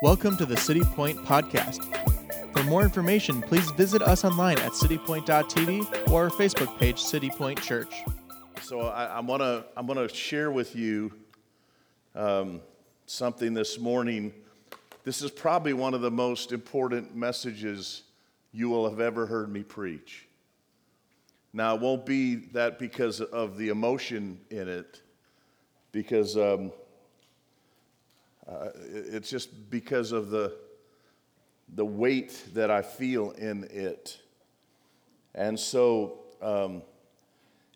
Welcome to the City Point Podcast. For more information, please visit us online at citypoint.tv or our Facebook page, City Point Church. So I, want to I want to share with you um, something this morning. This is probably one of the most important messages you will have ever heard me preach. Now, it won't be that because of the emotion in it, because um, uh, it's just because of the, the weight that I feel in it. And so, um,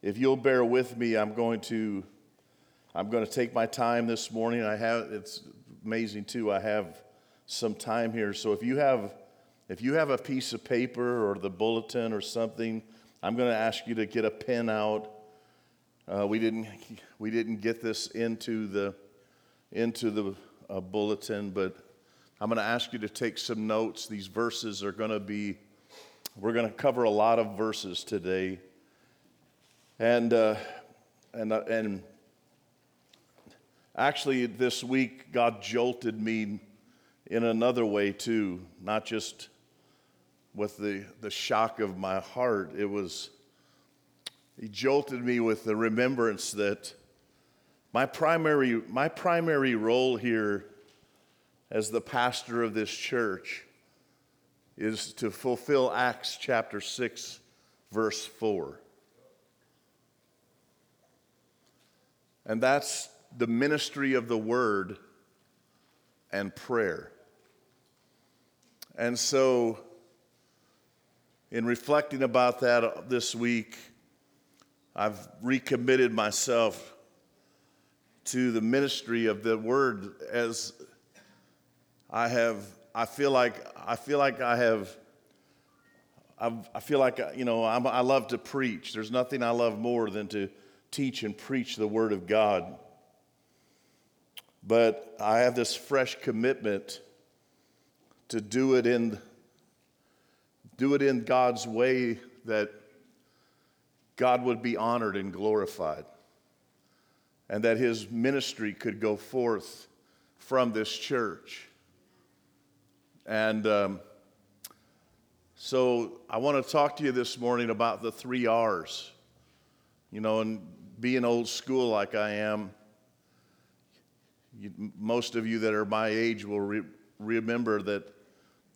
if you'll bear with me, I'm going to I'm going to take my time this morning. I have it's amazing too. I have some time here. So if you have if you have a piece of paper or the bulletin or something, I'm going to ask you to get a pen out. Uh, we didn't we didn't get this into the into the uh, bulletin, but I'm going to ask you to take some notes. These verses are going to be we're going to cover a lot of verses today, and uh, and uh, and actually this week God jolted me in another way too, not just with the, the shock of my heart. It was, he jolted me with the remembrance that my primary, my primary role here as the pastor of this church is to fulfill Acts chapter 6, verse 4. And that's the ministry of the word and prayer. And so, in reflecting about that this week, I've recommitted myself to the ministry of the word as I have I feel like I feel like I have I've, i feel like uh, you know I'm, I love to preach. There's nothing I love more than to teach and preach the word of God. But I have this fresh commitment to do it in do it in God's way that God would be honored and glorified, and that his ministry could go forth from this church. And um, so I want to talk to you this morning about the three R's. You know, and being old school like I am, you, most of you that are my age will re- remember that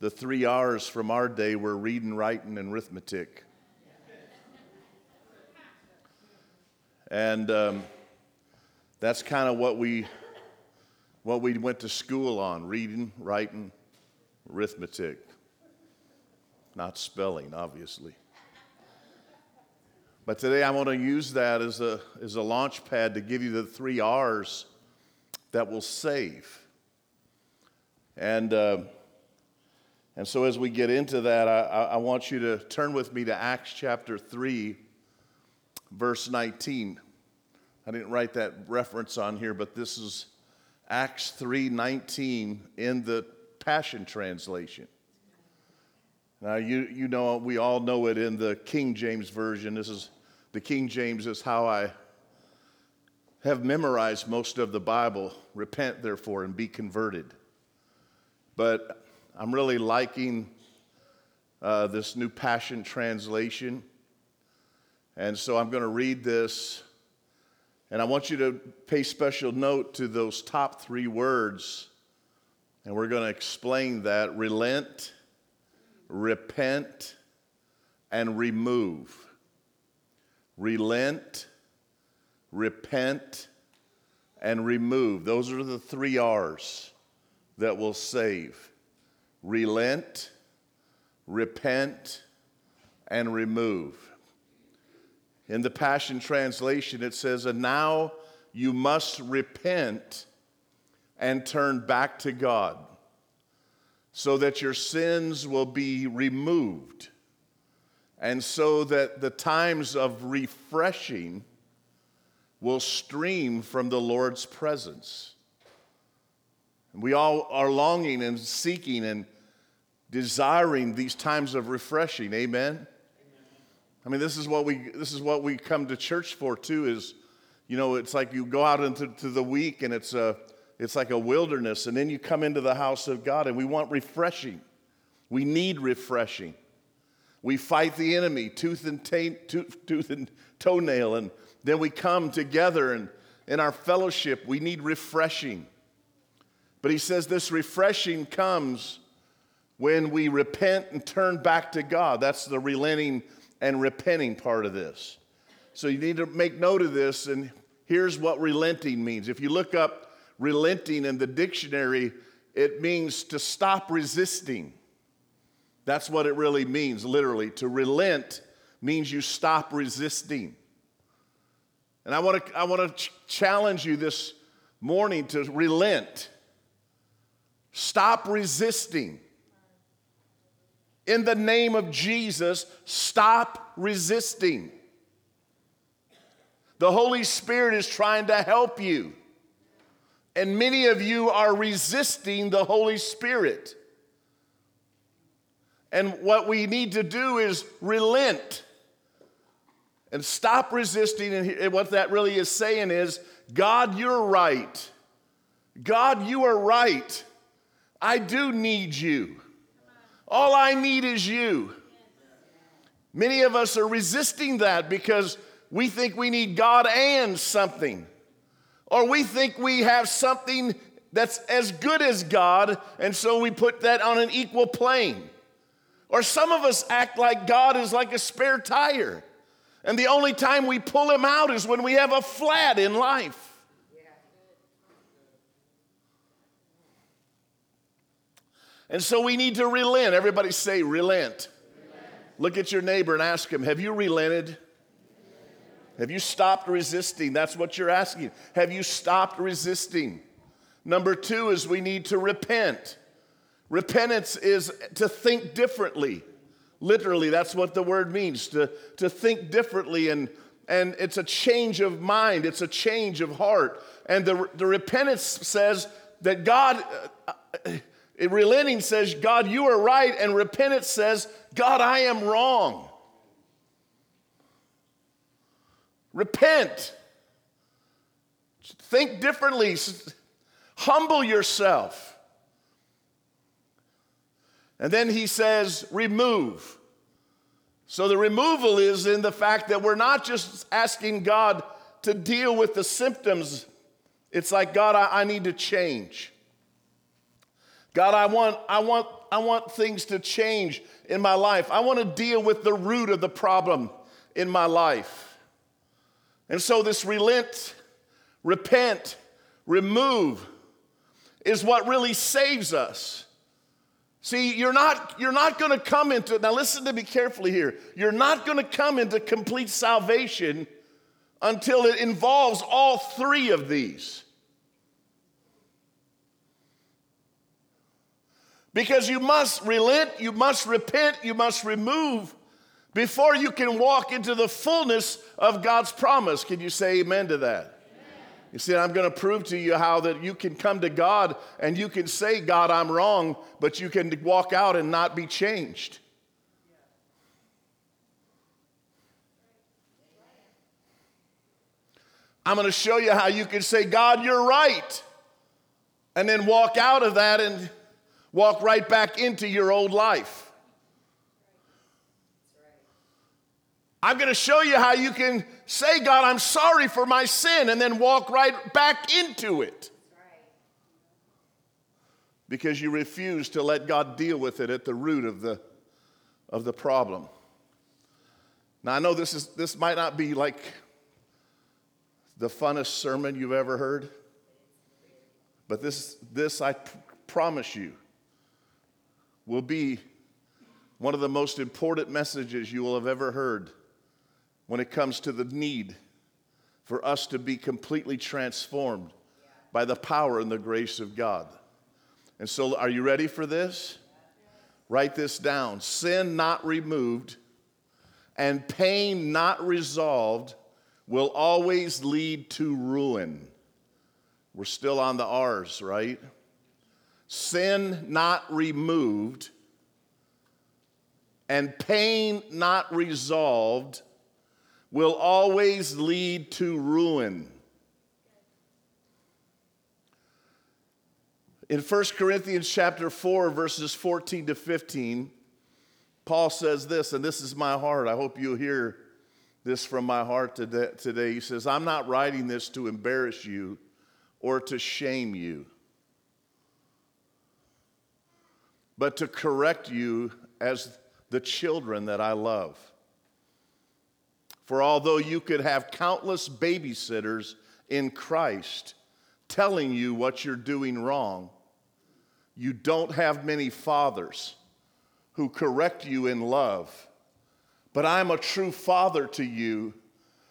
the three R's from our day were reading, writing, and arithmetic. And um, that's kind of what we, what we went to school on reading, writing, arithmetic. Not spelling, obviously. But today I want to use that as a, as a launch pad to give you the three R's that will save. And. Uh, and so, as we get into that, I, I, want you to turn with me to Acts chapter 3, verse 19. I didn't write that reference on here, but this is Acts 3:19 in the Passion Translation. Now, you, you know, we all know it in the King James Version. This is the King James is how I have memorized most of the Bible. Repent, therefore, and be converted. But I'm really liking uh, this new Passion Translation. And so I'm going to read this. And I want you to pay special note to those top three words. And we're going to explain that relent, repent, and remove. Relent, repent, and remove. Those are the three R's that will save relent, repent, and remove. In the Passion Translation, it says, And now you must repent and turn back to God so that your sins will be removed and so that the times of refreshing will stream from the Lord's presence. We all are longing and seeking and desiring these times of refreshing. Amen. I mean, this is what we this is what we come to church for too. Is you know, it's like you go out into the week and it's a it's like a wilderness. And then you come into the house of God and we want refreshing. We need refreshing. We fight the enemy tooth and, tooth, tooth and toenail, and then we come together and in our fellowship, we need refreshing. But he says this refreshing comes when we repent and turn back to God. That's the relenting and repenting part of this. So you need to make note of this, and here's what relenting means. If you look up relenting in the dictionary, it means to stop resisting. That's what it really means, literally. To relent means you stop resisting. And I want to I want to ch- challenge you this morning to relent. Stop resisting. In the name of Jesus, stop resisting. The Holy Spirit is trying to help you. And many of you are resisting the Holy Spirit. And what we need to do is relent and stop resisting. And what that really is saying is God, you're right. God, you are right. I do need you. All I need is you. Many of us are resisting that because we think we need God and something. Or we think we have something that's as good as God, and so we put that on an equal plane. Or some of us act like God is like a spare tire. And the only time we pull him out is when we have a flat in life. And so we need to relent. Everybody say, relent. relent. Look at your neighbor and ask him, Have you relented? Have you stopped resisting? That's what you're asking. Have you stopped resisting? Number two is we need to repent. Repentance is to think differently. Literally, that's what the word means to, to think differently. And, and it's a change of mind, it's a change of heart. And the, the repentance says that God, uh, uh relenting says, God, you are right. And repentance says, God, I am wrong. Repent. Think differently. Humble yourself. And then he says, remove. So the removal is in the fact that we're not just asking God to deal with the symptoms. It's like, God, I, I need to change. God, I want, I, want, I want things to change in my life. I want to deal with the root of the problem in my life. And so, this relent, repent, remove is what really saves us. See, you're not, you're not going to come into, now listen to me carefully here. You're not going to come into complete salvation until it involves all three of these. Because you must relent, you must repent, you must remove before you can walk into the fullness of God's promise. Can you say amen to that? You see, I'm going to prove to you how that you can come to God and you can say, God, I'm wrong, but you can walk out and not be changed. I'm going to show you how you can say, God, you're right, and then walk out of that and walk right back into your old life. I'm going to show you how you can say, God, I'm sorry for my sin, and then walk right back into it. Because you refuse to let God deal with it at the root of the, of the problem. Now, I know this, is, this might not be like the funnest sermon you've ever heard, but this, this I p- promise you, will be one of the most important messages you will have ever heard when it comes to the need for us to be completely transformed by the power and the grace of God. And so, are you ready for this? Write this down sin not removed and pain not resolved will always lead to ruin. We're still on the R's, right? Sin not removed and pain not resolved will always lead to ruin. In 1 Corinthians chapter 4, verses 14 to 15, Paul says this, and this is my heart. I hope you hear this from my heart today. He says, I'm not writing this to embarrass you or to shame you, but to correct you as the children that I love. For although you could have countless babysitters in Christ telling you what you're doing wrong, you don't have many fathers who correct you in love. But I'm a true father to you,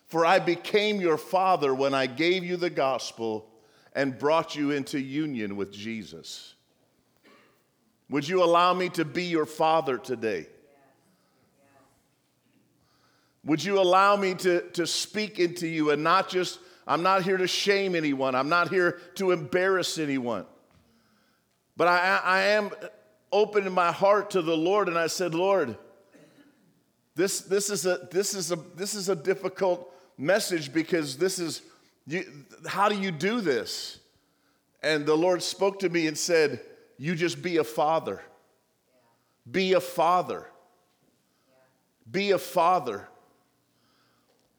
for I became your father when I gave you the gospel and brought you into union with Jesus. Would you allow me to be your father today? Would you allow me to, to speak into you and not just, I'm not here to shame anyone, I'm not here to embarrass anyone. But I, I am open in my heart to the Lord, and I said, Lord, this, this, is, a, this, is, a, this is a difficult message because this is, you, how do you do this? And the Lord spoke to me and said, You just be a father. Be a father. Be a father.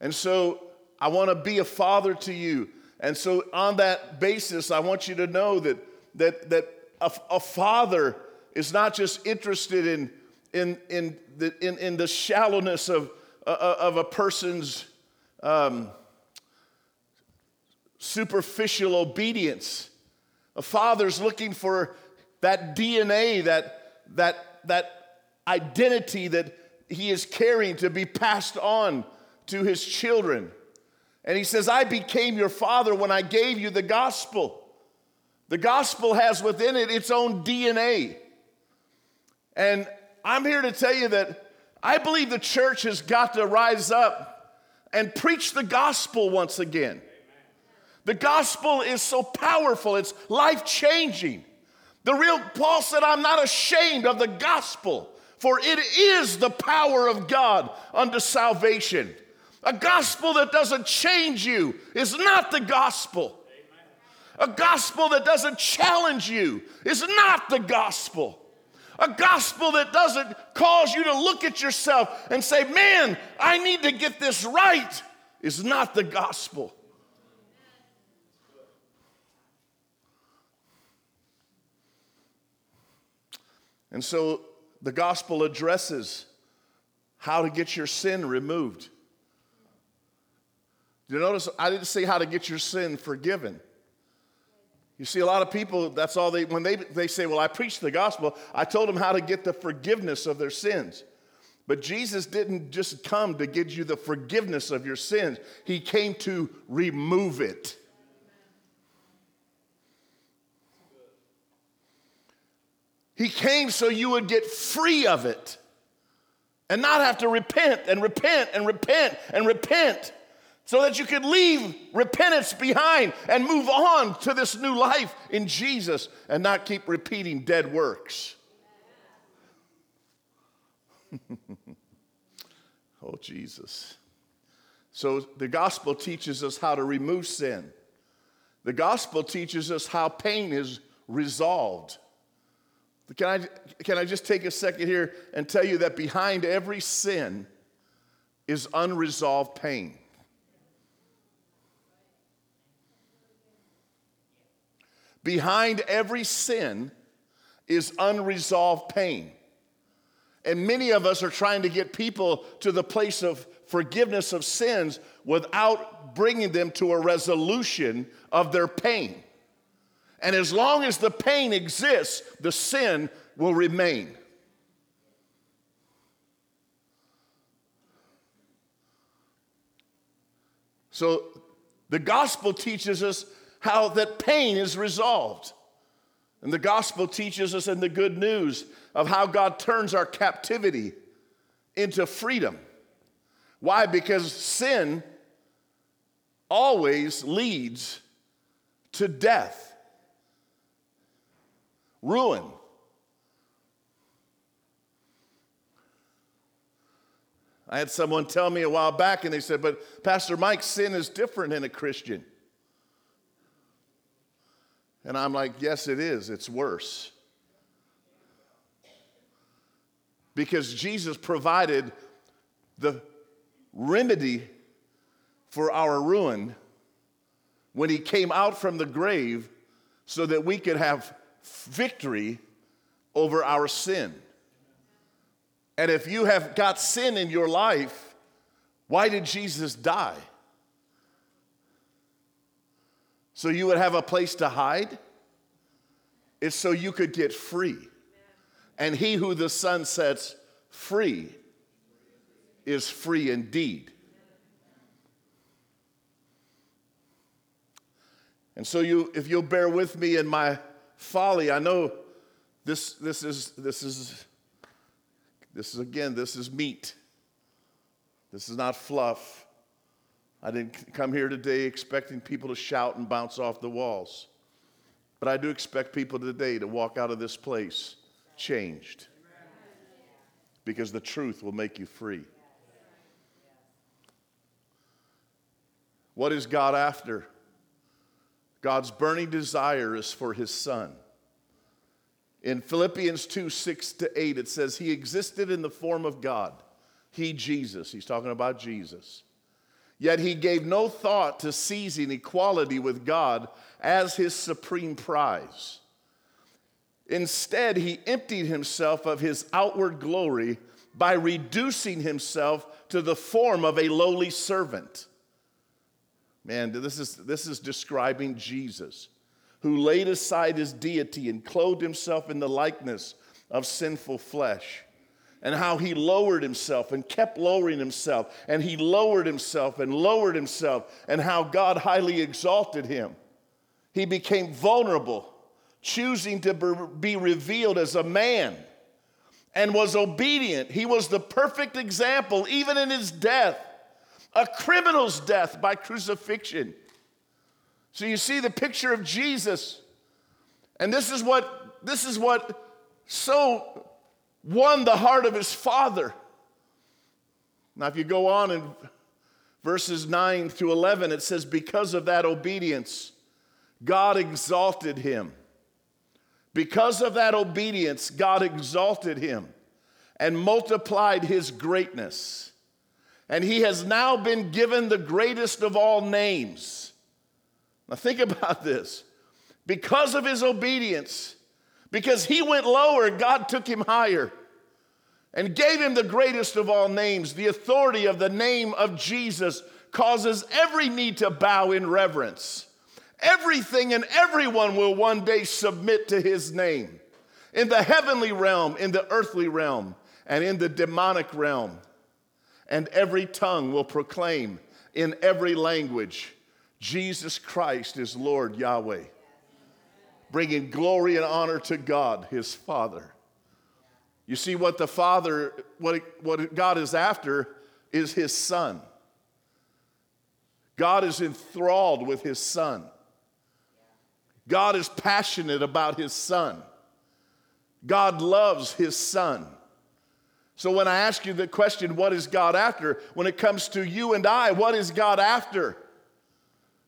And so I want to be a father to you. And so on that basis, I want you to know that, that, that a, a father is not just interested in, in, in, the, in, in the shallowness of, uh, of a person's um, superficial obedience. A father's looking for that DNA, that, that, that identity that he is carrying to be passed on to his children. And he says, I became your father when I gave you the gospel. The gospel has within it its own DNA. And I'm here to tell you that I believe the church has got to rise up and preach the gospel once again. The gospel is so powerful, it's life changing. The real, Paul said, I'm not ashamed of the gospel, for it is the power of God unto salvation. A gospel that doesn't change you is not the gospel. A gospel that doesn't challenge you is not the gospel. A gospel that doesn't cause you to look at yourself and say, Man, I need to get this right, is not the gospel. And so the gospel addresses how to get your sin removed. You notice I didn't say how to get your sin forgiven? You see, a lot of people, that's all they, when they, they say, Well, I preached the gospel, I told them how to get the forgiveness of their sins. But Jesus didn't just come to give you the forgiveness of your sins, He came to remove it. He came so you would get free of it and not have to repent and repent and repent and repent so that you could leave repentance behind and move on to this new life in Jesus and not keep repeating dead works. oh, Jesus. So the gospel teaches us how to remove sin. The gospel teaches us how pain is resolved. Can I, can I just take a second here and tell you that behind every sin is unresolved pain? Behind every sin is unresolved pain. And many of us are trying to get people to the place of forgiveness of sins without bringing them to a resolution of their pain. And as long as the pain exists, the sin will remain. So the gospel teaches us how that pain is resolved. And the gospel teaches us in the good news of how God turns our captivity into freedom. Why? Because sin always leads to death, ruin. I had someone tell me a while back, and they said, But Pastor Mike, sin is different in a Christian. And I'm like, yes, it is. It's worse. Because Jesus provided the remedy for our ruin when he came out from the grave so that we could have victory over our sin. And if you have got sin in your life, why did Jesus die? So you would have a place to hide? It's so you could get free. And he who the Son sets free is free indeed. And so you if you'll bear with me in my folly, I know this this is this is this is again this is meat. This is not fluff. I didn't come here today expecting people to shout and bounce off the walls. But I do expect people today to walk out of this place changed. Because the truth will make you free. What is God after? God's burning desire is for his son. In Philippians 2 6 to 8, it says, He existed in the form of God. He, Jesus, he's talking about Jesus. Yet he gave no thought to seizing equality with God as his supreme prize. Instead, he emptied himself of his outward glory by reducing himself to the form of a lowly servant. Man, this is, this is describing Jesus, who laid aside his deity and clothed himself in the likeness of sinful flesh and how he lowered himself and kept lowering himself, and he lowered himself and lowered himself, and how God highly exalted him. He became vulnerable, choosing to be revealed as a man, and was obedient. He was the perfect example, even in his death, a criminal's death by crucifixion. So you see the picture of Jesus, and this is what this is what so won the heart of his father. Now, if you go on in verses 9 through 11, it says, Because of that obedience, God exalted him. Because of that obedience, God exalted him and multiplied his greatness. And he has now been given the greatest of all names. Now, think about this. Because of his obedience, because he went lower, God took him higher and gave him the greatest of all names. The authority of the name of Jesus causes every knee to bow in reverence. Everything and everyone will one day submit to his name in the heavenly realm, in the earthly realm, and in the demonic realm. And every tongue will proclaim in every language Jesus Christ is Lord Yahweh bringing glory and honor to God, his Father. You see, what the Father, what, what God is after is his Son. God is enthralled with his Son. God is passionate about his Son. God loves his Son. So when I ask you the question, what is God after? When it comes to you and I, what is God after?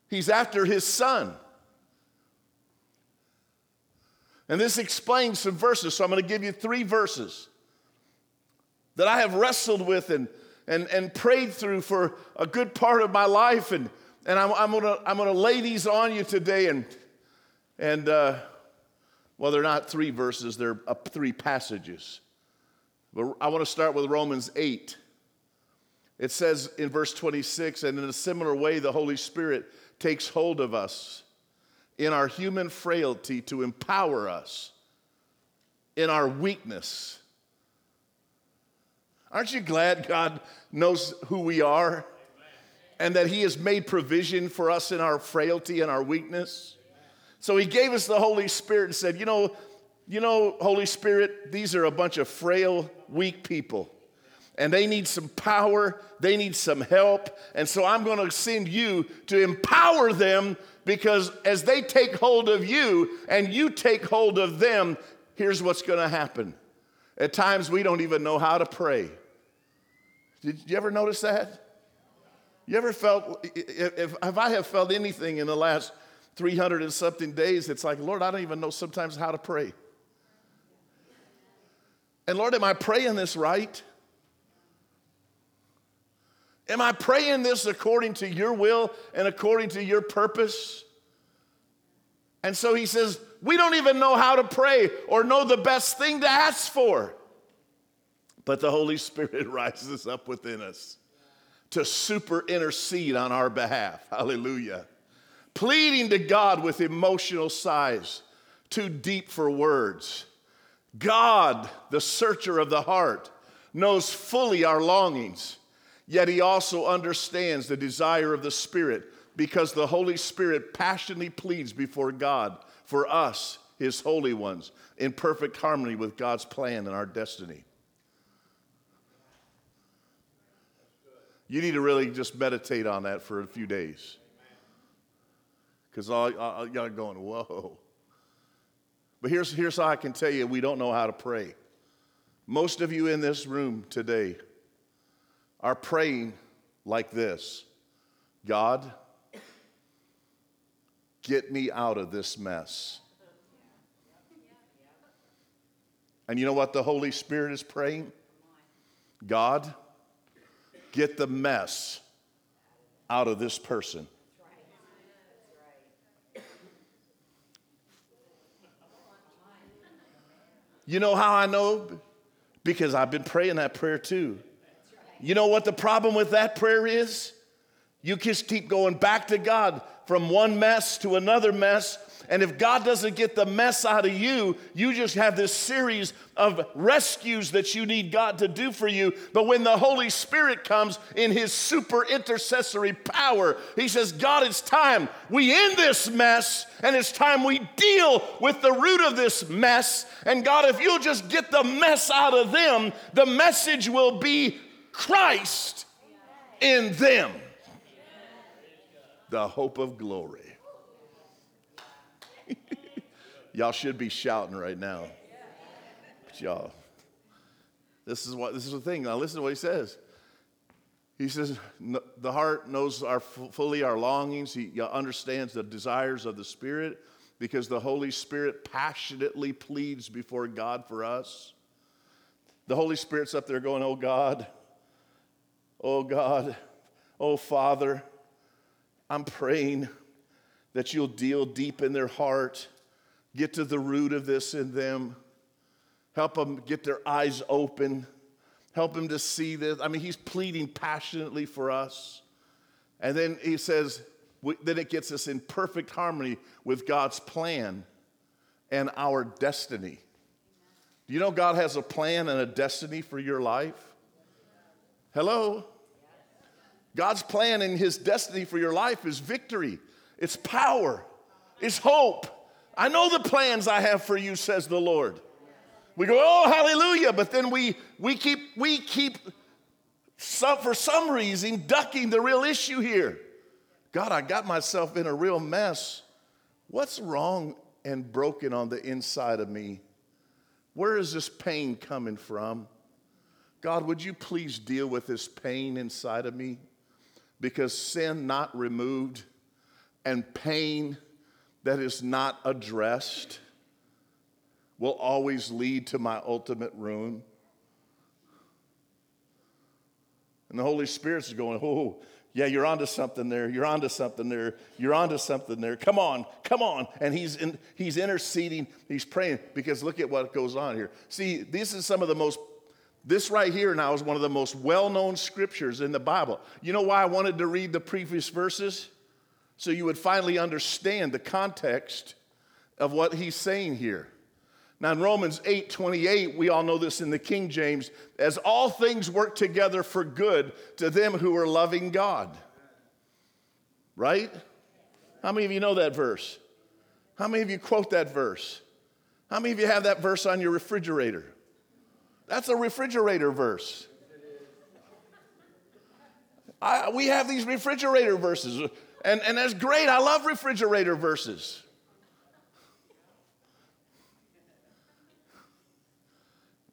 He's after his Son. And this explains some verses. So I'm going to give you three verses that I have wrestled with and, and, and prayed through for a good part of my life. And, and I'm, I'm going to I'm gonna lay these on you today. And, and uh, well, they're not three verses, they're uh, three passages. But I want to start with Romans 8. It says in verse 26, and in a similar way, the Holy Spirit takes hold of us in our human frailty to empower us in our weakness. Aren't you glad God knows who we are and that He has made provision for us in our frailty and our weakness? So He gave us the Holy Spirit and said, You know, you know, Holy Spirit, these are a bunch of frail, weak people. And they need some power, they need some help. And so I'm going to send you to empower them because as they take hold of you and you take hold of them, here's what's going to happen. At times, we don't even know how to pray. Did you ever notice that? You ever felt, if, if I have felt anything in the last 300 and something days, it's like, Lord, I don't even know sometimes how to pray. And Lord, am I praying this right? Am I praying this according to your will and according to your purpose? And so he says, We don't even know how to pray or know the best thing to ask for. But the Holy Spirit rises up within us to super intercede on our behalf. Hallelujah. Pleading to God with emotional sighs, too deep for words. God, the searcher of the heart, knows fully our longings, yet he also understands the desire of the Spirit because the Holy Spirit passionately pleads before God for us, his holy ones, in perfect harmony with God's plan and our destiny. You need to really just meditate on that for a few days. Because all, all, y'all are going, whoa. But here's, here's how I can tell you we don't know how to pray. Most of you in this room today are praying like this God, get me out of this mess. And you know what the Holy Spirit is praying? God, get the mess out of this person. You know how I know? Because I've been praying that prayer too. You know what the problem with that prayer is? You just keep going back to God from one mess to another mess and if God doesn't get the mess out of you, you just have this series of rescues that you need God to do for you. But when the Holy Spirit comes in his super intercessory power, he says, God, it's time we end this mess and it's time we deal with the root of this mess. And God, if you'll just get the mess out of them, the message will be Christ in them, the hope of glory. Y'all should be shouting right now. But y'all, this is what this is the thing. Now listen to what he says. He says, the heart knows our, fully our longings. He understands the desires of the Spirit because the Holy Spirit passionately pleads before God for us. The Holy Spirit's up there going, Oh God, oh God, oh Father, I'm praying that you'll deal deep in their heart, get to the root of this in them, help them get their eyes open, help them to see this. I mean, he's pleading passionately for us. And then he says, then it gets us in perfect harmony with God's plan and our destiny. Do you know God has a plan and a destiny for your life? Hello? God's plan and his destiny for your life is victory it's power, it's hope. I know the plans I have for you, says the Lord. We go, oh, hallelujah, but then we, we keep, we keep some, for some reason, ducking the real issue here. God, I got myself in a real mess. What's wrong and broken on the inside of me? Where is this pain coming from? God, would you please deal with this pain inside of me? Because sin not removed and pain that is not addressed will always lead to my ultimate ruin. And the Holy Spirit's going, oh, yeah, you're onto something there. You're onto something there. You're onto something there. Come on, come on. And he's in, he's interceding. He's praying because look at what goes on here. See, this is some of the most. This right here now is one of the most well-known scriptures in the Bible. You know why I wanted to read the previous verses? So you would finally understand the context of what he's saying here. Now, in Romans 8 28, we all know this in the King James, as all things work together for good to them who are loving God. Right? How many of you know that verse? How many of you quote that verse? How many of you have that verse on your refrigerator? That's a refrigerator verse. I, we have these refrigerator verses. And, and that's great. I love refrigerator verses.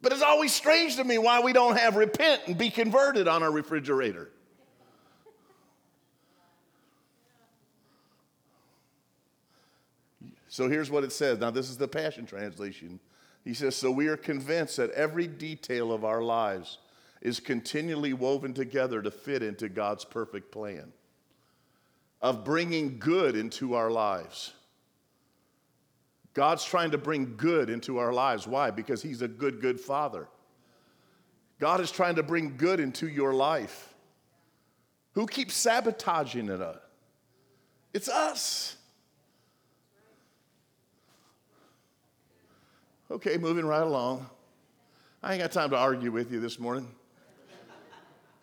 But it's always strange to me why we don't have repent and be converted on our refrigerator. So here's what it says. Now, this is the Passion Translation. He says, So we are convinced that every detail of our lives is continually woven together to fit into God's perfect plan of bringing good into our lives. God's trying to bring good into our lives. Why? Because He's a good, good Father. God is trying to bring good into your life. Who keeps sabotaging it? It's us. Okay, moving right along. I ain't got time to argue with you this morning.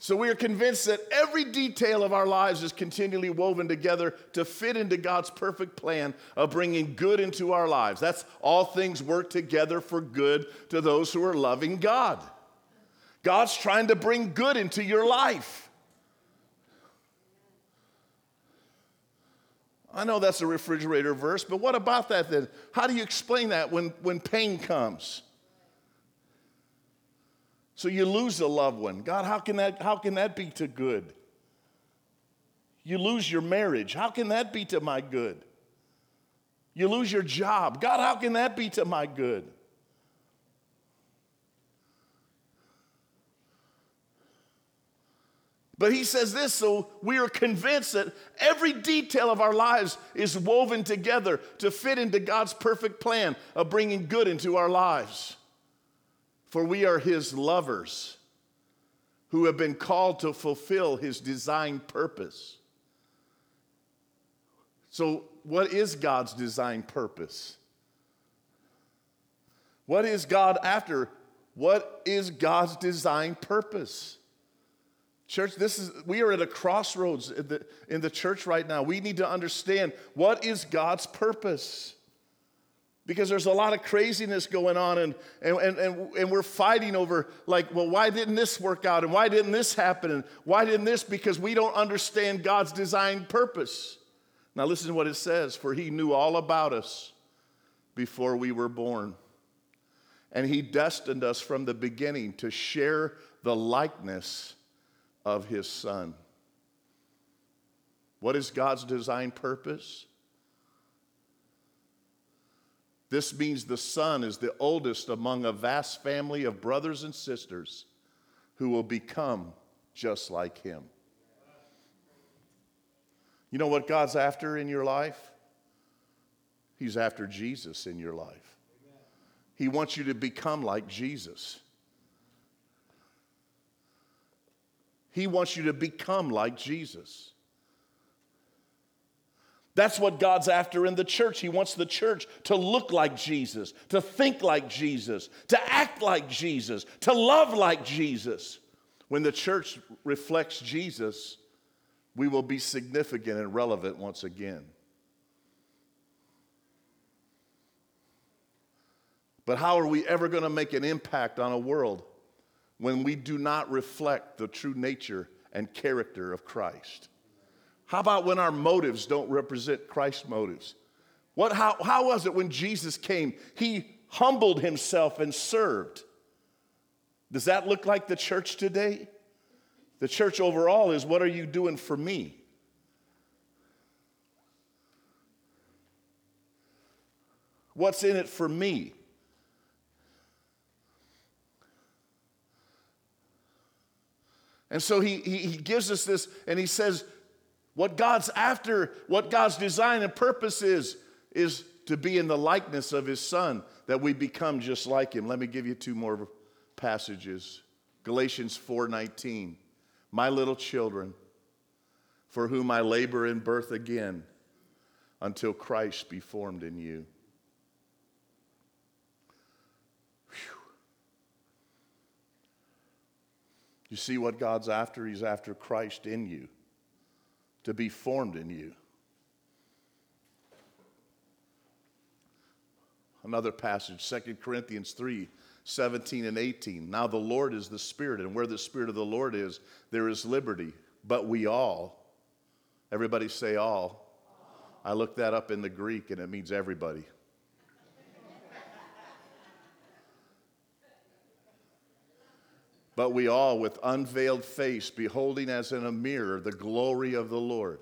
So we are convinced that every detail of our lives is continually woven together to fit into God's perfect plan of bringing good into our lives. That's all things work together for good to those who are loving God. God's trying to bring good into your life. I know that's a refrigerator verse, but what about that then? How do you explain that when, when pain comes? So you lose a loved one. God, how can that, how can that be to good? You lose your marriage. How can that be to my good? You lose your job. God, how can that be to my good? But he says this, so we are convinced that every detail of our lives is woven together to fit into God's perfect plan of bringing good into our lives for we are his lovers who have been called to fulfill his designed purpose. So, what is God's design purpose? What is God after? What is God's design purpose? Church, this is we are at a crossroads in the, in the church right now. We need to understand what is God's purpose because there's a lot of craziness going on and, and, and, and, we're fighting over like well why didn't this work out? And why didn't this happen? And why didn't this? Because we don't understand god's design purpose. Now listen to what it says. For he knew all about us before we were born. And he destined us from the beginning to share the likeness of his son. What is god's design purpose this means the son is the oldest among a vast family of brothers and sisters who will become just like him. You know what God's after in your life? He's after Jesus in your life. He wants you to become like Jesus. He wants you to become like Jesus. That's what God's after in the church. He wants the church to look like Jesus, to think like Jesus, to act like Jesus, to love like Jesus. When the church reflects Jesus, we will be significant and relevant once again. But how are we ever going to make an impact on a world when we do not reflect the true nature and character of Christ? How about when our motives don't represent Christ's motives? What, how, how was it when Jesus came? He humbled himself and served. Does that look like the church today? The church overall is what are you doing for me? What's in it for me? And so he, he, he gives us this, and he says, what God's after, what God's design and purpose is, is to be in the likeness of his son, that we become just like him. Let me give you two more passages. Galatians 4:19. My little children, for whom I labor in birth again, until Christ be formed in you. Whew. You see what God's after? He's after Christ in you to be formed in you. Another passage, 2 Corinthians 3 17 and 18. Now the Lord is the Spirit, and where the Spirit of the Lord is, there is liberty. But we all, everybody say all. I looked that up in the Greek, and it means everybody. But we all, with unveiled face, beholding as in a mirror the glory of the Lord.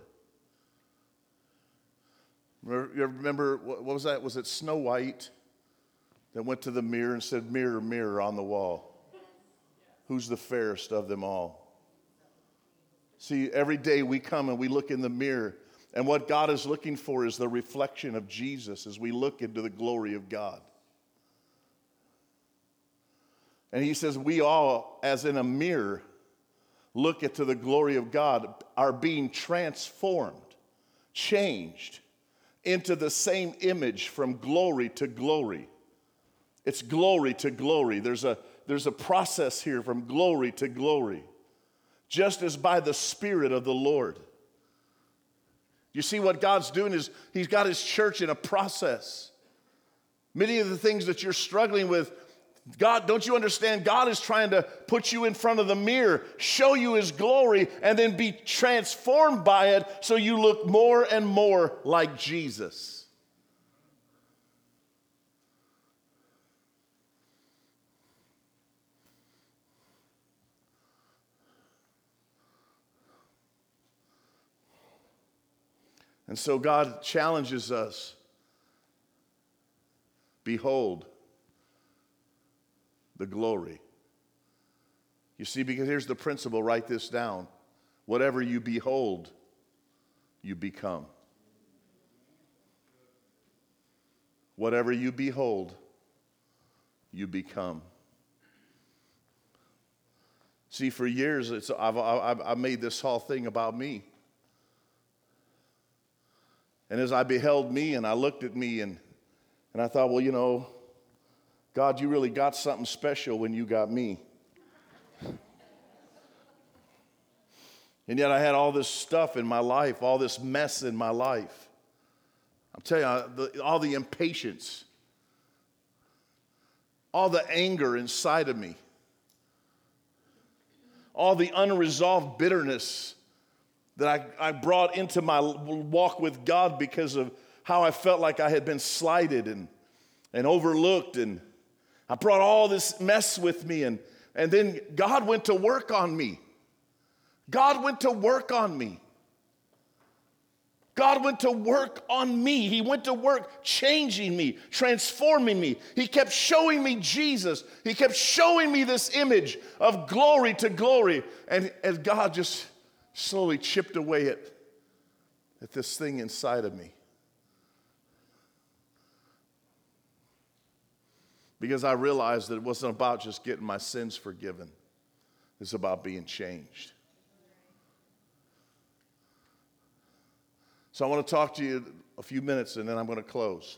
remember, what was that? Was it Snow White that went to the mirror and said, Mirror, mirror on the wall? Who's the fairest of them all? See, every day we come and we look in the mirror, and what God is looking for is the reflection of Jesus as we look into the glory of God. And he says, We all, as in a mirror, look into the glory of God, are being transformed, changed into the same image from glory to glory. It's glory to glory. There's a, there's a process here from glory to glory, just as by the Spirit of the Lord. You see, what God's doing is He's got His church in a process. Many of the things that you're struggling with, God, don't you understand? God is trying to put you in front of the mirror, show you His glory, and then be transformed by it so you look more and more like Jesus. And so God challenges us Behold, the glory. You see, because here's the principle write this down. Whatever you behold, you become. Whatever you behold, you become. See, for years, it's, I've, I've, I've made this whole thing about me. And as I beheld me and I looked at me and, and I thought, well, you know, God, you really got something special when you got me. And yet I had all this stuff in my life, all this mess in my life. I'm telling you, all the impatience, all the anger inside of me, all the unresolved bitterness that I, I brought into my walk with God because of how I felt like I had been slighted and, and overlooked and I brought all this mess with me, and, and then God went to work on me. God went to work on me. God went to work on me. He went to work changing me, transforming me. He kept showing me Jesus. He kept showing me this image of glory to glory. And as God just slowly chipped away at, at this thing inside of me. Because I realized that it wasn't about just getting my sins forgiven, it's about being changed. So I want to talk to you a few minutes and then I'm going to close.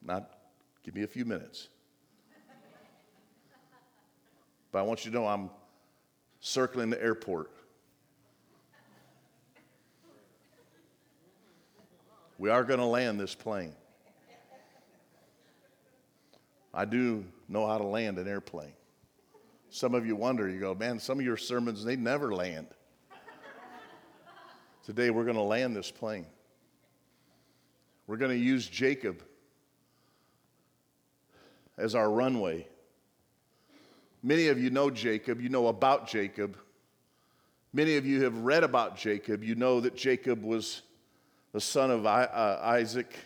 Not give me a few minutes. But I want you to know I'm circling the airport. We are going to land this plane. I do know how to land an airplane. Some of you wonder, you go, man, some of your sermons, they never land. Today, we're going to land this plane. We're going to use Jacob as our runway. Many of you know Jacob, you know about Jacob. Many of you have read about Jacob. You know that Jacob was the son of uh, Isaac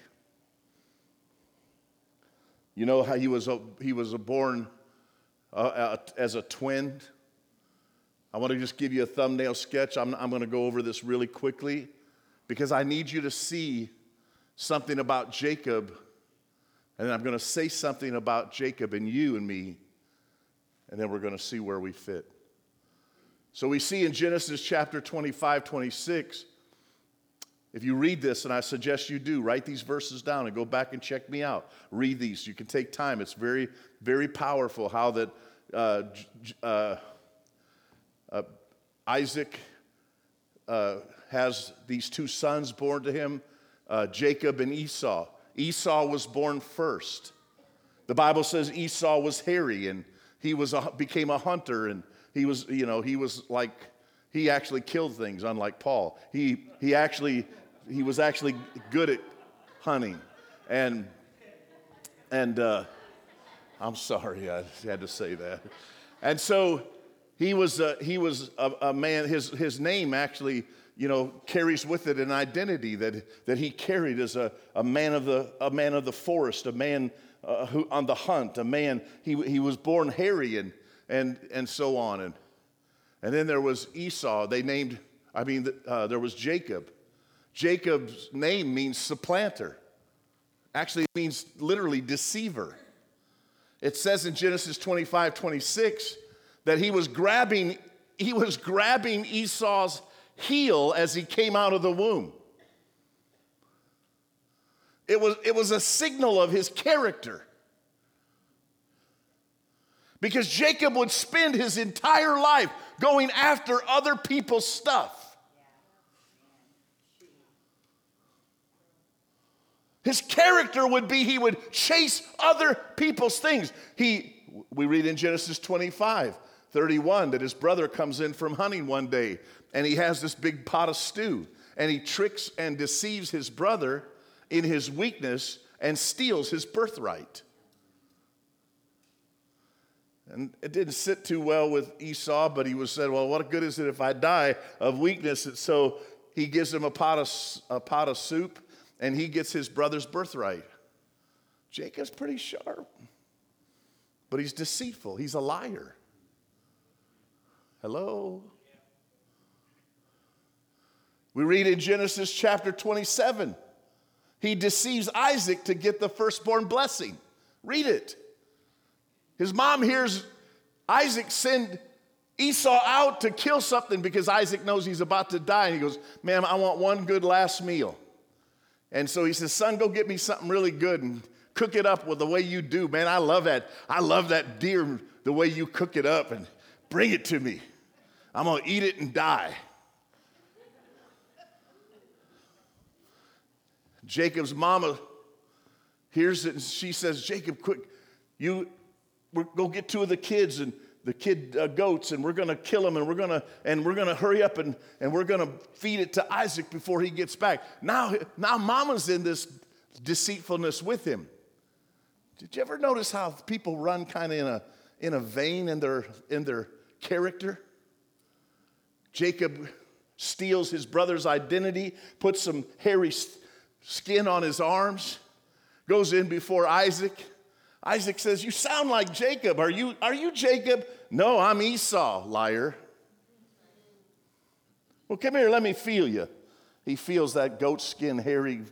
you know how he was, a, he was a born uh, uh, as a twin? I want to just give you a thumbnail sketch. I'm, I'm going to go over this really quickly because I need you to see something about Jacob, and I'm going to say something about Jacob and you and me, and then we're going to see where we fit. So we see in Genesis chapter 25, 26, if you read this, and I suggest you do, write these verses down and go back and check me out. Read these. You can take time. It's very, very powerful how that uh, uh, uh, Isaac uh, has these two sons born to him uh, Jacob and Esau. Esau was born first. The Bible says Esau was hairy and he was a, became a hunter and he was, you know, he was like, he actually killed things, unlike Paul. He, he actually he was actually good at hunting. And, and uh, I'm sorry, I had to say that. And so He was, a, he was a, a man, his, his name actually you know, carries with it an identity that, that he carried as a, a, man of the, a man of the forest, a man uh, who, on the hunt, a man, he, he was born hairy and, and, and so on. And, and then there was Esau. They named, I mean, uh, there was Jacob. Jacob's name means supplanter. Actually, it means literally deceiver. It says in Genesis 25, 26 that he was grabbing, he was grabbing Esau's heel as he came out of the womb. It was, it was a signal of his character. Because Jacob would spend his entire life going after other people's stuff. His character would be he would chase other people's things. He, we read in Genesis 25, 31 that his brother comes in from hunting one day and he has this big pot of stew and he tricks and deceives his brother in his weakness and steals his birthright. And it didn't sit too well with Esau, but he was said, Well, what good is it if I die of weakness? And so he gives him a pot of, a pot of soup and he gets his brother's birthright. Jacob's pretty sharp, but he's deceitful, he's a liar. Hello? We read in Genesis chapter 27, he deceives Isaac to get the firstborn blessing. Read it. His mom hears Isaac send Esau out to kill something because Isaac knows he's about to die. And he goes, Ma'am, I want one good last meal. And so he says, Son, go get me something really good and cook it up with the way you do. Man, I love that. I love that deer, the way you cook it up, and bring it to me. I'm going to eat it and die. Jacob's mama hears it and she says, Jacob, quick, you go get two of the kids and the kid uh, goats and we're going to kill him and we're going to and we're going to hurry up and, and we're going to feed it to Isaac before he gets back. Now now mama's in this deceitfulness with him. Did you ever notice how people run kind of in a in a vein in their in their character? Jacob steals his brother's identity, puts some hairy skin on his arms, goes in before Isaac. Isaac says, You sound like Jacob. Are you, are you Jacob? No, I'm Esau, liar. Well, come here, let me feel you. He feels that goat skin, hairy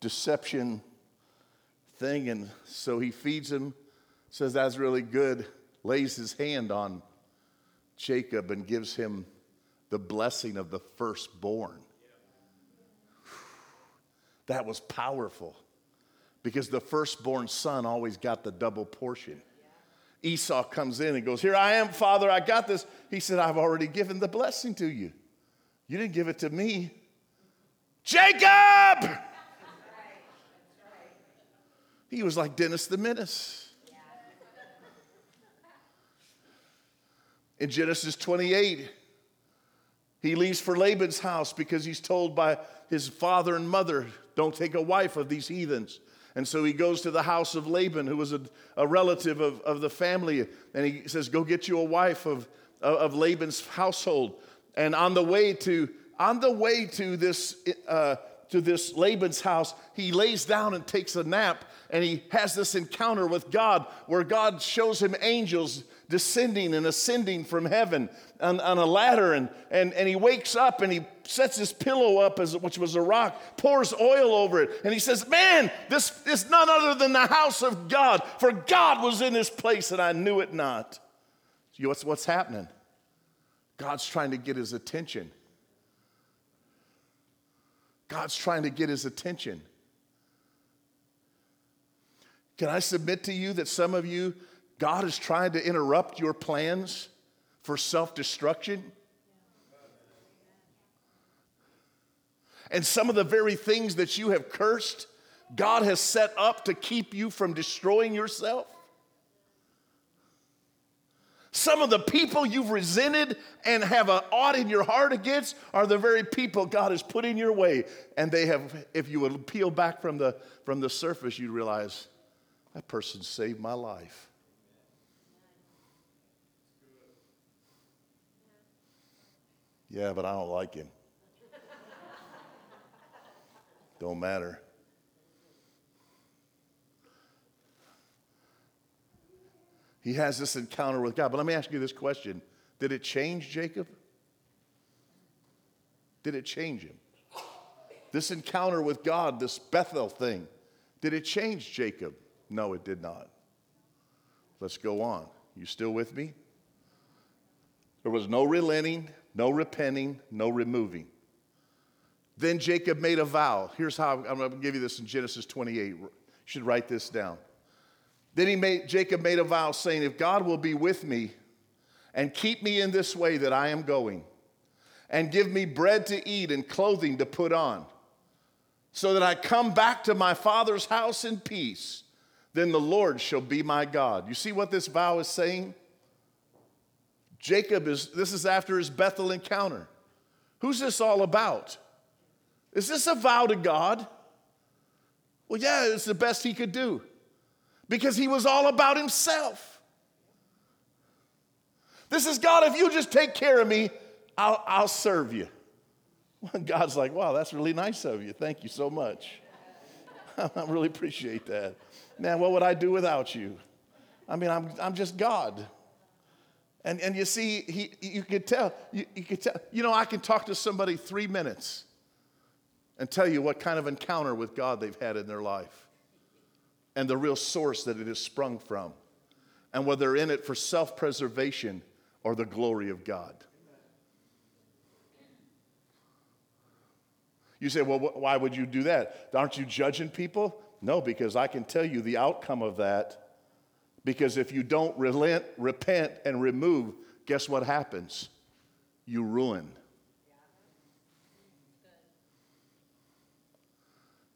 deception thing, and so he feeds him, says, That's really good, lays his hand on Jacob and gives him the blessing of the firstborn. That was powerful because the firstborn son always got the double portion. Esau comes in and goes, Here I am, Father, I got this. He said, I've already given the blessing to you. You didn't give it to me. Jacob! He was like Dennis the Menace. In Genesis 28, he leaves for Laban's house because he's told by his father and mother, don't take a wife of these heathens. And so he goes to the house of Laban, who was a, a relative of, of the family, and he says, Go get you a wife of, of Laban's household. And on the way to, on the way to this, uh, to this Laban's house, he lays down and takes a nap, and he has this encounter with God where God shows him angels descending and ascending from heaven on, on a ladder. And, and, and he wakes up and he sets his pillow up, as, which was a rock, pours oil over it. And he says, Man, this is none other than the house of God, for God was in this place and I knew it not. You what's, what's happening? God's trying to get his attention. God's trying to get his attention. Can I submit to you that some of you God is trying to interrupt your plans for self destruction. And some of the very things that you have cursed, God has set up to keep you from destroying yourself. Some of the people you've resented and have an ought in your heart against are the very people God has put in your way. And they have, if you would peel back from the, from the surface, you realize that person saved my life. Yeah, but I don't like him. don't matter. He has this encounter with God. But let me ask you this question Did it change Jacob? Did it change him? This encounter with God, this Bethel thing, did it change Jacob? No, it did not. Let's go on. You still with me? There was no relenting, no repenting, no removing. Then Jacob made a vow. Here's how I'm going to give you this in Genesis 28. You should write this down. Then he made, Jacob made a vow saying, If God will be with me and keep me in this way that I am going, and give me bread to eat and clothing to put on, so that I come back to my father's house in peace, then the Lord shall be my God. You see what this vow is saying? Jacob is, this is after his Bethel encounter. Who's this all about? Is this a vow to God? Well, yeah, it's the best he could do because he was all about himself. This is God, if you just take care of me, I'll, I'll serve you. God's like, wow, that's really nice of you. Thank you so much. I really appreciate that. Man, what would I do without you? I mean, I'm, I'm just God. And, and you see, he, you could tell, you, you could tell, you know, I can talk to somebody three minutes and tell you what kind of encounter with God they've had in their life and the real source that it has sprung from, and whether they're in it for self preservation or the glory of God. You say, well, why would you do that? Aren't you judging people? No, because I can tell you the outcome of that. Because if you don't relent, repent, and remove, guess what happens? You ruin.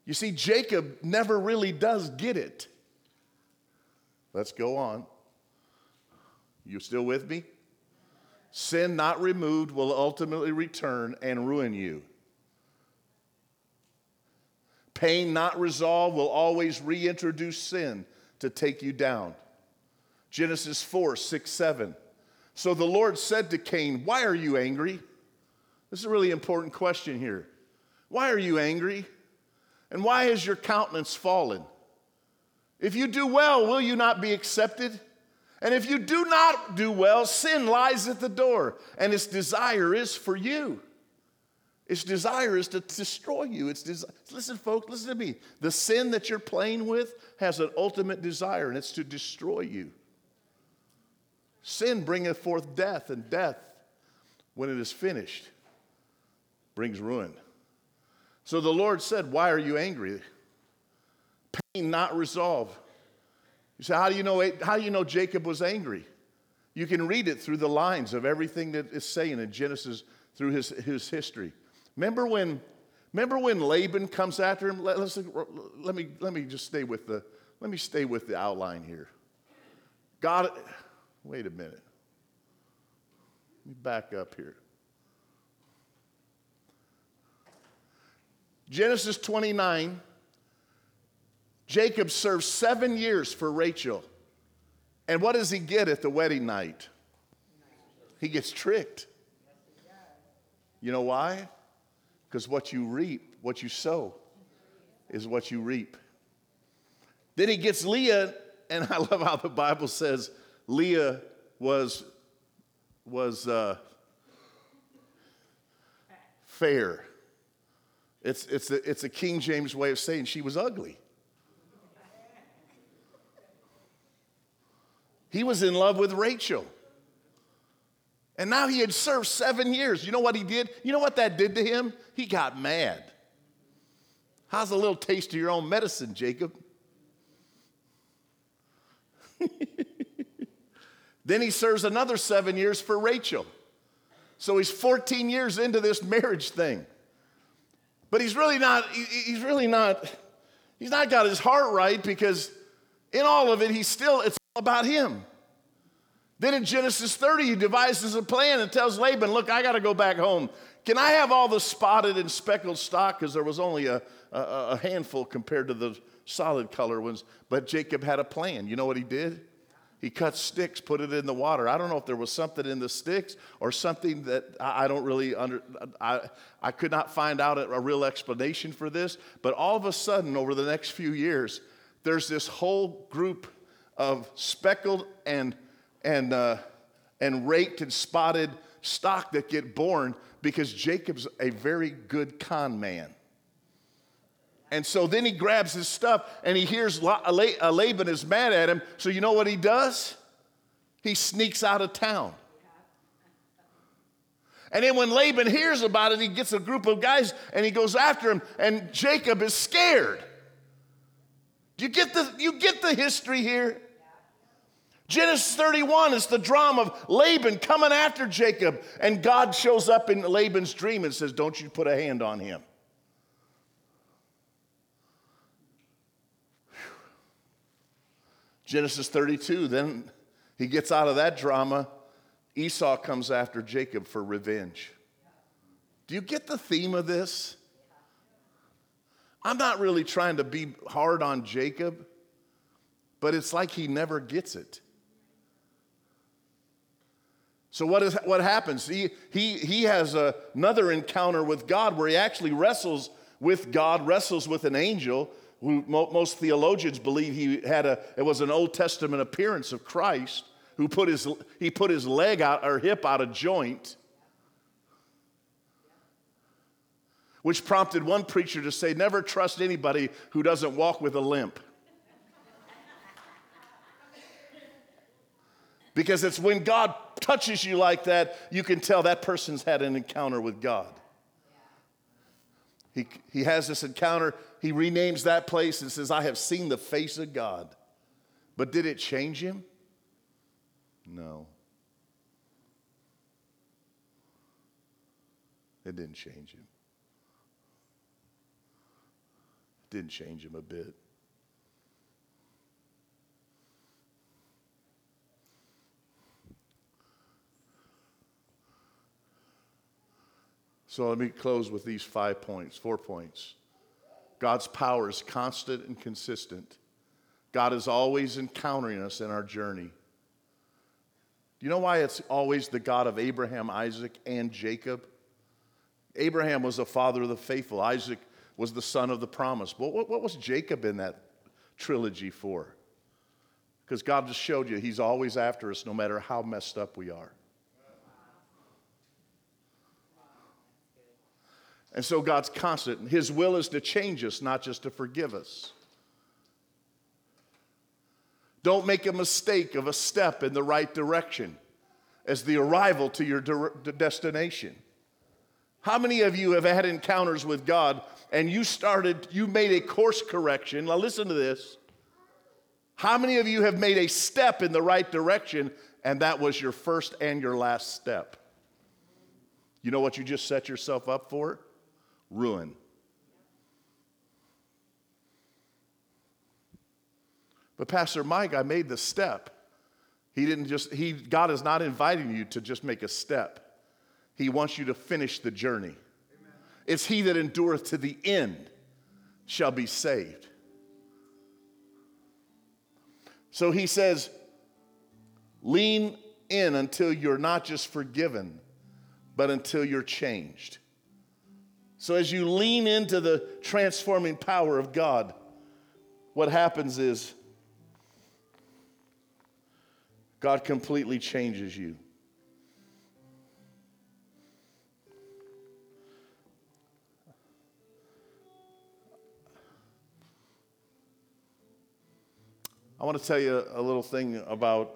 You see, Jacob never really does get it. Let's go on. You still with me? Sin not removed will ultimately return and ruin you. Pain not resolved will always reintroduce sin to take you down. Genesis 4 6 7. So the Lord said to Cain, Why are you angry? This is a really important question here. Why are you angry? And why has your countenance fallen? If you do well, will you not be accepted? And if you do not do well, sin lies at the door, and its desire is for you. Its desire is to destroy you. It's des- listen, folks, listen to me. The sin that you're playing with has an ultimate desire, and it's to destroy you. Sin bringeth forth death, and death, when it is finished, brings ruin. So the Lord said, Why are you angry? Pain not resolved. You say, how do you know, how do you know Jacob was angry? You can read it through the lines of everything that is saying in Genesis through his, his history. Remember when, remember when Laban comes after him? Let, us let, me, let me just stay with the, let me stay with the outline here. God, wait a minute. Let me back up here. Genesis 29, Jacob serves seven years for Rachel. And what does he get at the wedding night? He gets tricked. You know why? Because what you reap, what you sow, is what you reap. Then he gets Leah, and I love how the Bible says Leah was, was uh, fair. It's, it's, a, it's a King James way of saying she was ugly. He was in love with Rachel. And now he had served seven years. You know what he did? You know what that did to him? He got mad. How's a little taste of your own medicine, Jacob? then he serves another seven years for Rachel. So he's 14 years into this marriage thing. But he's really not, he's really not, he's not got his heart right because in all of it, he's still, it's all about him. Then in Genesis 30, he devises a plan and tells Laban, Look, I got to go back home. Can I have all the spotted and speckled stock? Because there was only a, a, a, handful compared to the solid color ones. But Jacob had a plan. You know what he did? He cut sticks, put it in the water. I don't know if there was something in the sticks or something that I, don't really under. I, I could not find out a real explanation for this. But all of a sudden, over the next few years, there's this whole group of speckled and and uh, and raked and spotted stock that get born because Jacob's a very good con man. And so then he grabs his stuff and he hears uh, uh, Laban is mad at him. So you know what he does? He sneaks out of town. And then when Laban hears about it, he gets a group of guys and he goes after him, and Jacob is scared. Do you get the, you get the history here? Genesis 31 is the drama of Laban coming after Jacob, and God shows up in Laban's dream and says, Don't you put a hand on him. Genesis 32, then he gets out of that drama. Esau comes after Jacob for revenge. Do you get the theme of this? I'm not really trying to be hard on Jacob, but it's like he never gets it. So what, is, what happens? He, he, he has a, another encounter with God where he actually wrestles with God, wrestles with an angel, who most theologians believe he had a, it was an Old Testament appearance of Christ, who put his, he put his leg out or hip out of joint, which prompted one preacher to say, never trust anybody who doesn't walk with a limp. because it's when God touches you like that, you can tell that person's had an encounter with God. He, he has this encounter. He renames that place and says, I have seen the face of God. But did it change him? No. It didn't change him. It didn't change him a bit. So let me close with these five points, four points. God's power is constant and consistent. God is always encountering us in our journey. Do you know why it's always the God of Abraham, Isaac, and Jacob? Abraham was the father of the faithful, Isaac was the son of the promise. But what, what was Jacob in that trilogy for? Because God just showed you he's always after us no matter how messed up we are. And so God's constant. His will is to change us, not just to forgive us. Don't make a mistake of a step in the right direction as the arrival to your de- destination. How many of you have had encounters with God and you started, you made a course correction? Now, listen to this. How many of you have made a step in the right direction and that was your first and your last step? You know what you just set yourself up for? Ruin. But Pastor Mike, I made the step. He didn't just, he, God is not inviting you to just make a step. He wants you to finish the journey. Amen. It's he that endureth to the end shall be saved. So he says, lean in until you're not just forgiven, but until you're changed. So, as you lean into the transforming power of God, what happens is God completely changes you. I want to tell you a little thing about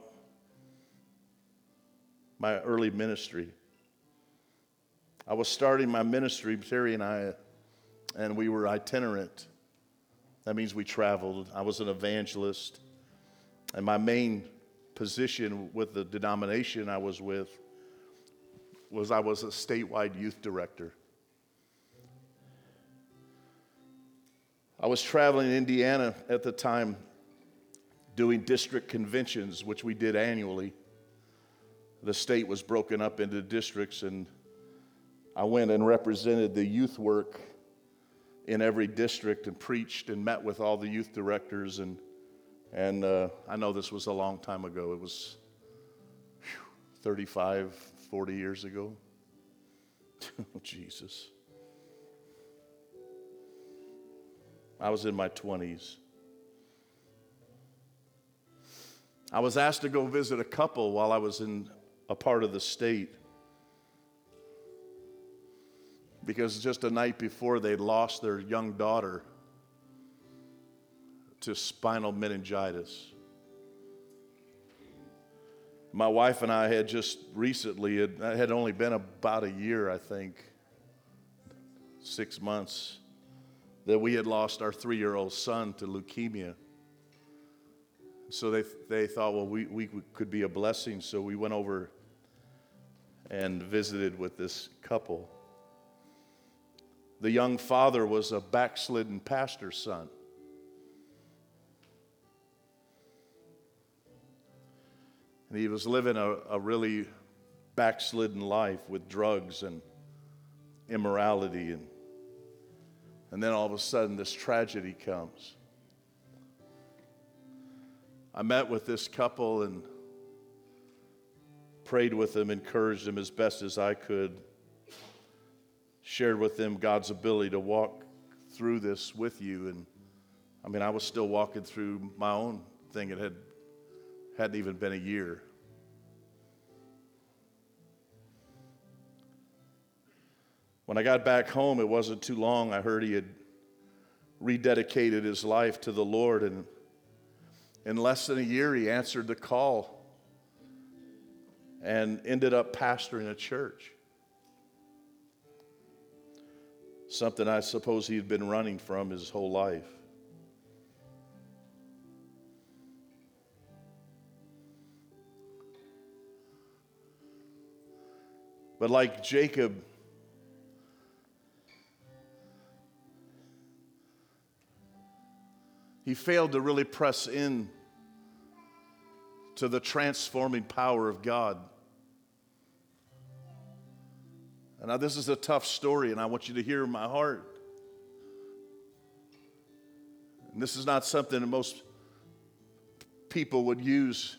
my early ministry. I was starting my ministry, Terry and I, and we were itinerant. That means we traveled. I was an evangelist. And my main position with the denomination I was with was I was a statewide youth director. I was traveling in Indiana at the time doing district conventions, which we did annually. The state was broken up into districts, and I went and represented the youth work in every district and preached and met with all the youth directors and And uh, I know this was a long time ago. It was whew, 35, 40 years ago. oh, Jesus. I was in my 20s. I was asked to go visit a couple while I was in a part of the state because just a night before they'd lost their young daughter to spinal meningitis. My wife and I had just recently, it had only been about a year, I think, six months, that we had lost our three year old son to leukemia. So they, they thought, well, we, we could be a blessing. So we went over and visited with this couple. The young father was a backslidden pastor's son. And he was living a, a really backslidden life with drugs and immorality. And, and then all of a sudden, this tragedy comes. I met with this couple and prayed with them, encouraged them as best as I could, shared with them God's ability to walk through this with you. And I mean, I was still walking through my own thing. It had hadn't even been a year. When I got back home, it wasn't too long. I heard he had rededicated his life to the Lord, and in less than a year, he answered the call and ended up pastoring a church. Something I suppose he had been running from his whole life. But like Jacob, he failed to really press in to the transforming power of God. Now, this is a tough story, and I want you to hear my heart. And this is not something that most people would use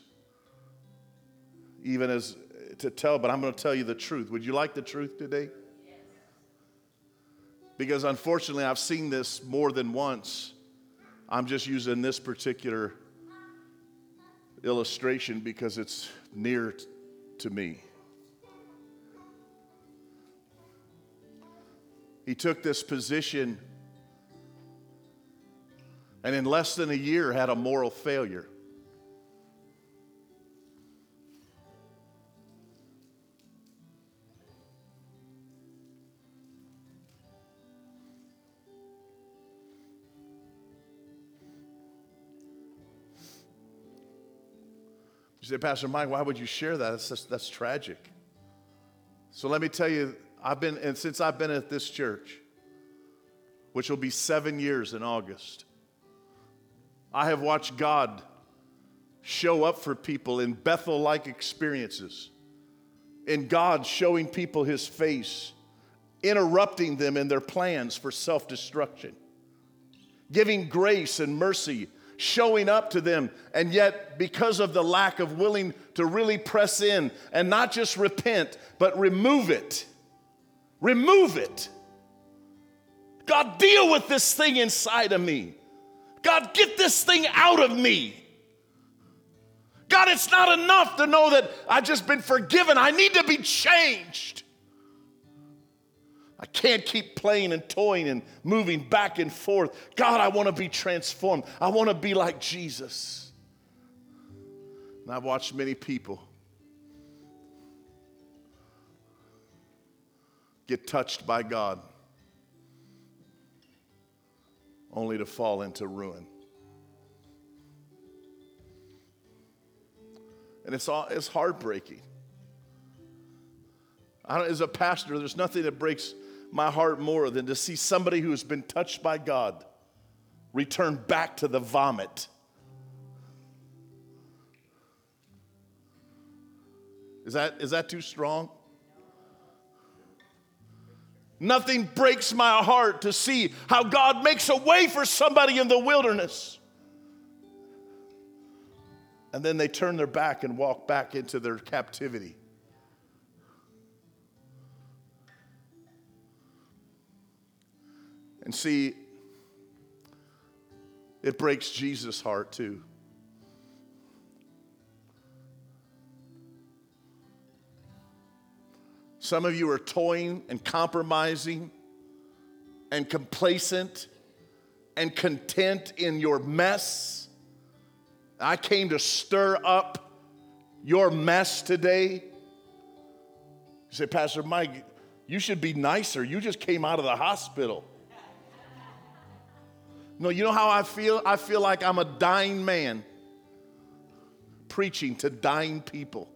even as to tell, but I'm going to tell you the truth. Would you like the truth today? Because unfortunately, I've seen this more than once I'm just using this particular illustration because it's near to me. He took this position and in less than a year had a moral failure. You say, Pastor Mike, why would you share that? That's, that's, that's tragic. So let me tell you, I've been, and since I've been at this church, which will be seven years in August, I have watched God show up for people in Bethel like experiences, in God showing people his face, interrupting them in their plans for self destruction, giving grace and mercy showing up to them. And yet, because of the lack of willing to really press in and not just repent, but remove it, remove it. God, deal with this thing inside of me. God, get this thing out of me. God, it's not enough to know that I've just been forgiven. I need to be changed. I can't keep playing and toying and moving back and forth. God, I want to be transformed. I want to be like Jesus. And I've watched many people get touched by God only to fall into ruin. And it's, all, it's heartbreaking. as a pastor, there's nothing that breaks my heart more than to see somebody who has been touched by God return back to the vomit. Is that, is that too strong? Nothing breaks my heart to see how God makes a way for somebody in the wilderness And then they turn their back and walk back into their captivity. And see, it breaks Jesus' heart too. Some of you are toying and compromising and complacent and content in your mess. I came to stir up your mess today. You say, Pastor Mike, you should be nicer. You just came out of the hospital. No, you know how I feel? I feel like I'm a dying man preaching to dying people.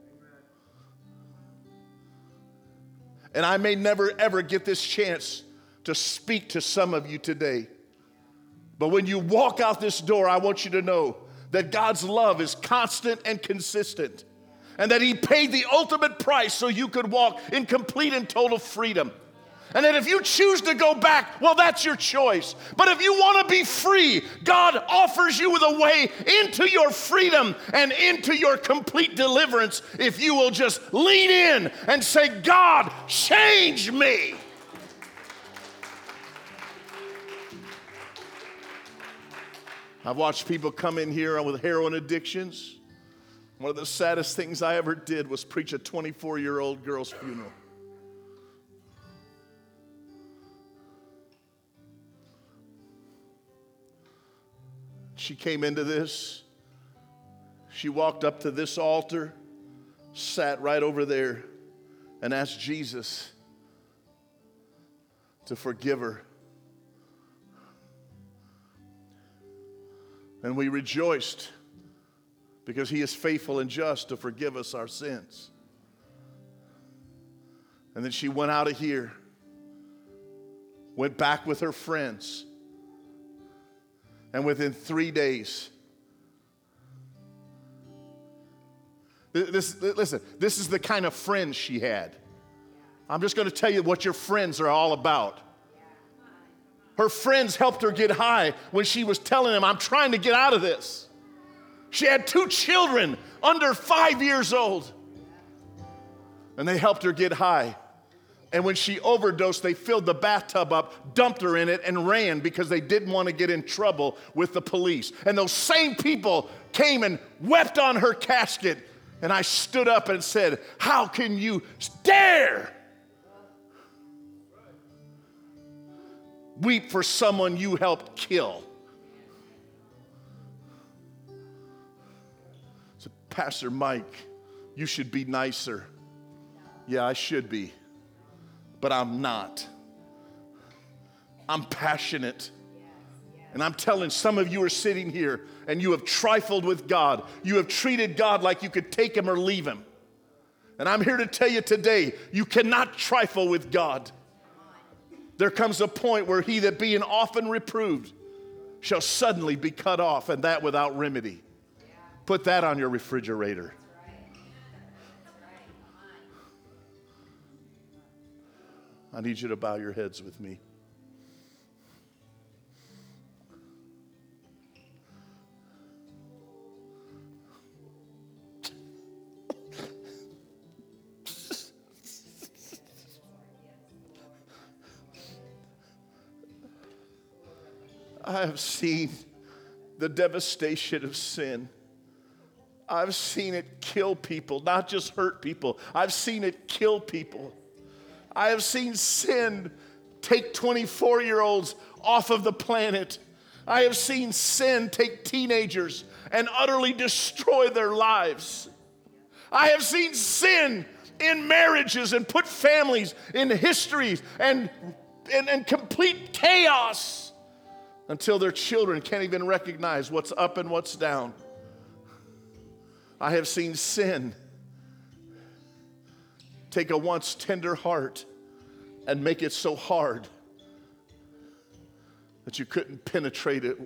And I may never ever get this chance to speak to some of you today. But when you walk out this door, I want you to know that God's love is constant and consistent, and that He paid the ultimate price so you could walk in complete and total freedom. And that if you choose to go back, well, that's your choice. But if you want to be free, God offers you a way into your freedom and into your complete deliverance if you will just lean in and say, God, change me. I've watched people come in here with heroin addictions. One of the saddest things I ever did was preach a 24 year old girl's funeral. She came into this. She walked up to this altar, sat right over there, and asked Jesus to forgive her. And we rejoiced because he is faithful and just to forgive us our sins. And then she went out of here, went back with her friends and within three days, this, listen, this is the kind of friends she had. I'm just going to tell you what your friends are all about. Her friends helped her get high when she was telling them, I'm trying to get out of this. She had two children under five years old, and they helped her get high. And when she overdosed, they filled the bathtub up, dumped her in it, and ran because they didn't want to get in trouble with the police. And those same people came and wept on her casket. And I stood up and said, How can you dare weep for someone you helped kill? So, Pastor Mike, you should be nicer. Yeah, I should be but I'm not. I'm passionate. And I'm telling some of you are sitting here and you have trifled with God. You have treated God like you could take him or leave him. And I'm here to tell you today, you cannot trifle with God. There comes a point where he that being often reproved shall suddenly be cut off, and that without remedy. Put that on your refrigerator. I need you to bow your heads with me. I have seen the devastation of sin. I've seen it kill people, not just hurt people. I've seen it kill people. I have seen sin take 24 year olds off of the planet. I have seen sin take teenagers and utterly destroy their lives. I have seen sin in marriages and put families in histories and, and, and complete chaos until their children can't even recognize what's up and what's down. I have seen sin take a once tender heart and make it so hard that you couldn't penetrate it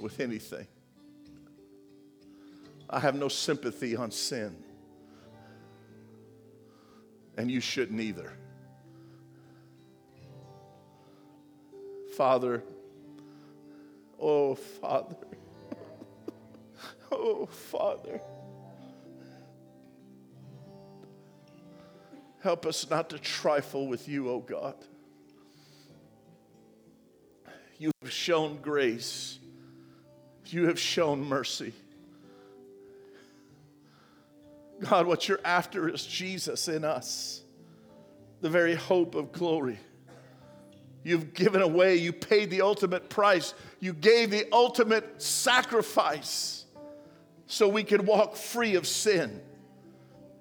with anything. I have no sympathy on sin, and you shouldn't either. Father, oh, Father. Oh, Father. Help us not to trifle with you, oh God. You have shown grace. You have shown mercy. God, what you're after is Jesus in us, the very hope of glory. You've given away, you paid the ultimate price, you gave the ultimate sacrifice so we could walk free of sin.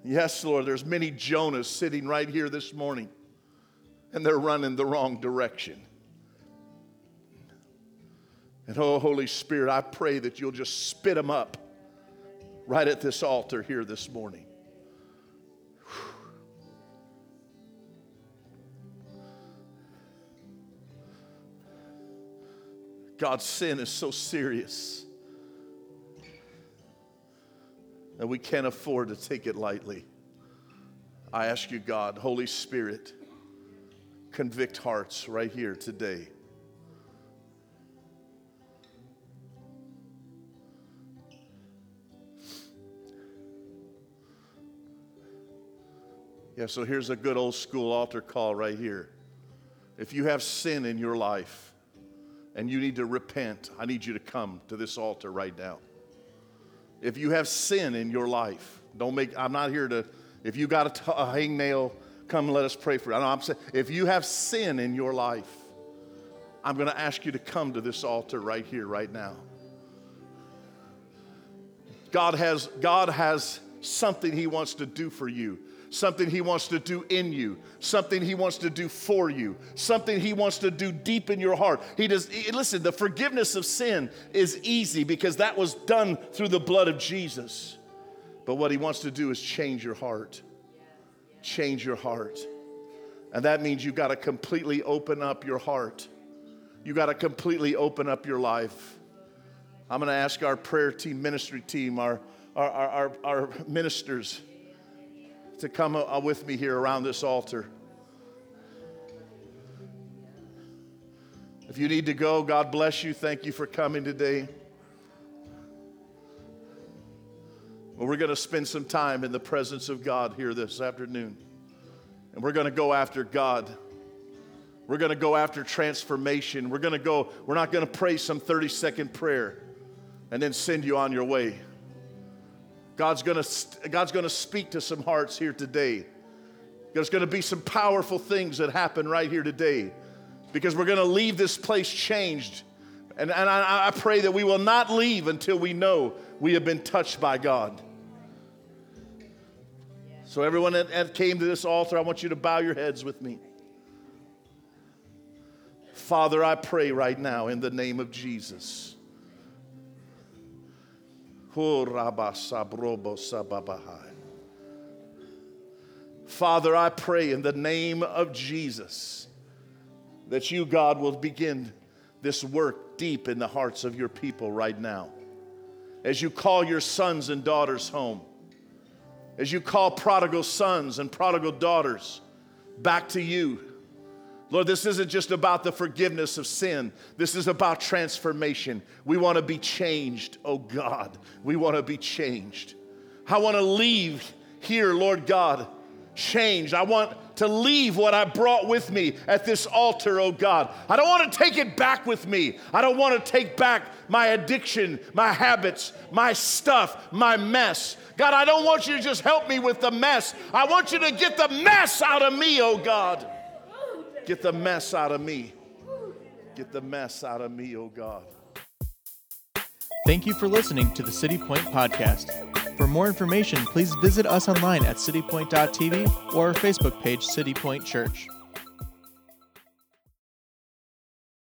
Yes, Lord, there's many Jonahs sitting right here this morning, and they're running the wrong direction. And oh, Holy Spirit, I pray that you'll just spit them up right at this altar here this morning. God's sin is so serious that we can't afford to take it lightly. I ask you, God, Holy Spirit, convict hearts right here today. Yeah, so here's a good old school altar call right here. If you have sin in your life and you need to repent, I need you to come to this altar right now. If you have sin in your life, don't make, I'm not here to, if you got a, t- a hangnail, come let us pray for you. I know I'm saying, if you have sin in your life, I'm going to ask you to come to this altar right here, right now. God has, God has something He wants to do for you something He wants to do in you, something He wants to do for you, something He wants to do deep in your heart. He does, listen, the forgiveness of sin is easy because that was done through the blood of Jesus. But what He wants to do is change your heart. Change your heart. And that means you got to completely open up your heart. You got to completely open up your life. I'm going to ask our prayer team, ministry team, our, our, our, our ministers to come with me here around this altar. If you need to go, God bless you. Thank you for coming today. Well, we're going to spend some time in the presence of God here this afternoon. And we're going to go after God. We're going to go after transformation. We're going to go, we're not going to pray some 30 second prayer and then send you on your way. God's gonna, God's gonna speak to some hearts here today. There's gonna be some powerful things that happen right here today because we're gonna leave this place changed. And, and I, I pray that we will not leave until we know we have been touched by God. So, everyone that came to this altar, I want you to bow your heads with me. Father, I pray right now in the name of Jesus Father, I pray in the name of Jesus that you, God, will begin this work deep in the hearts of your people right now. As you call your sons and daughters home, as you call prodigal sons and prodigal daughters back to you Lord, this isn't just about the forgiveness of sin. This is about transformation. We want to be changed, oh God. We want to be changed. I want to leave here, Lord God, changed. I want to leave what I brought with me at this altar, oh God. I don't want to take it back with me. I don't want to take back my addiction, my habits, my stuff, my mess. God, I don't want you to just help me with the mess. I want you to get the mess out of me, oh God. Get the mess out of me. Get the mess out of me, oh God. Thank you for listening to the City Point Podcast. For more information, please visit us online at citypoint.tv or our Facebook page, City Point Church.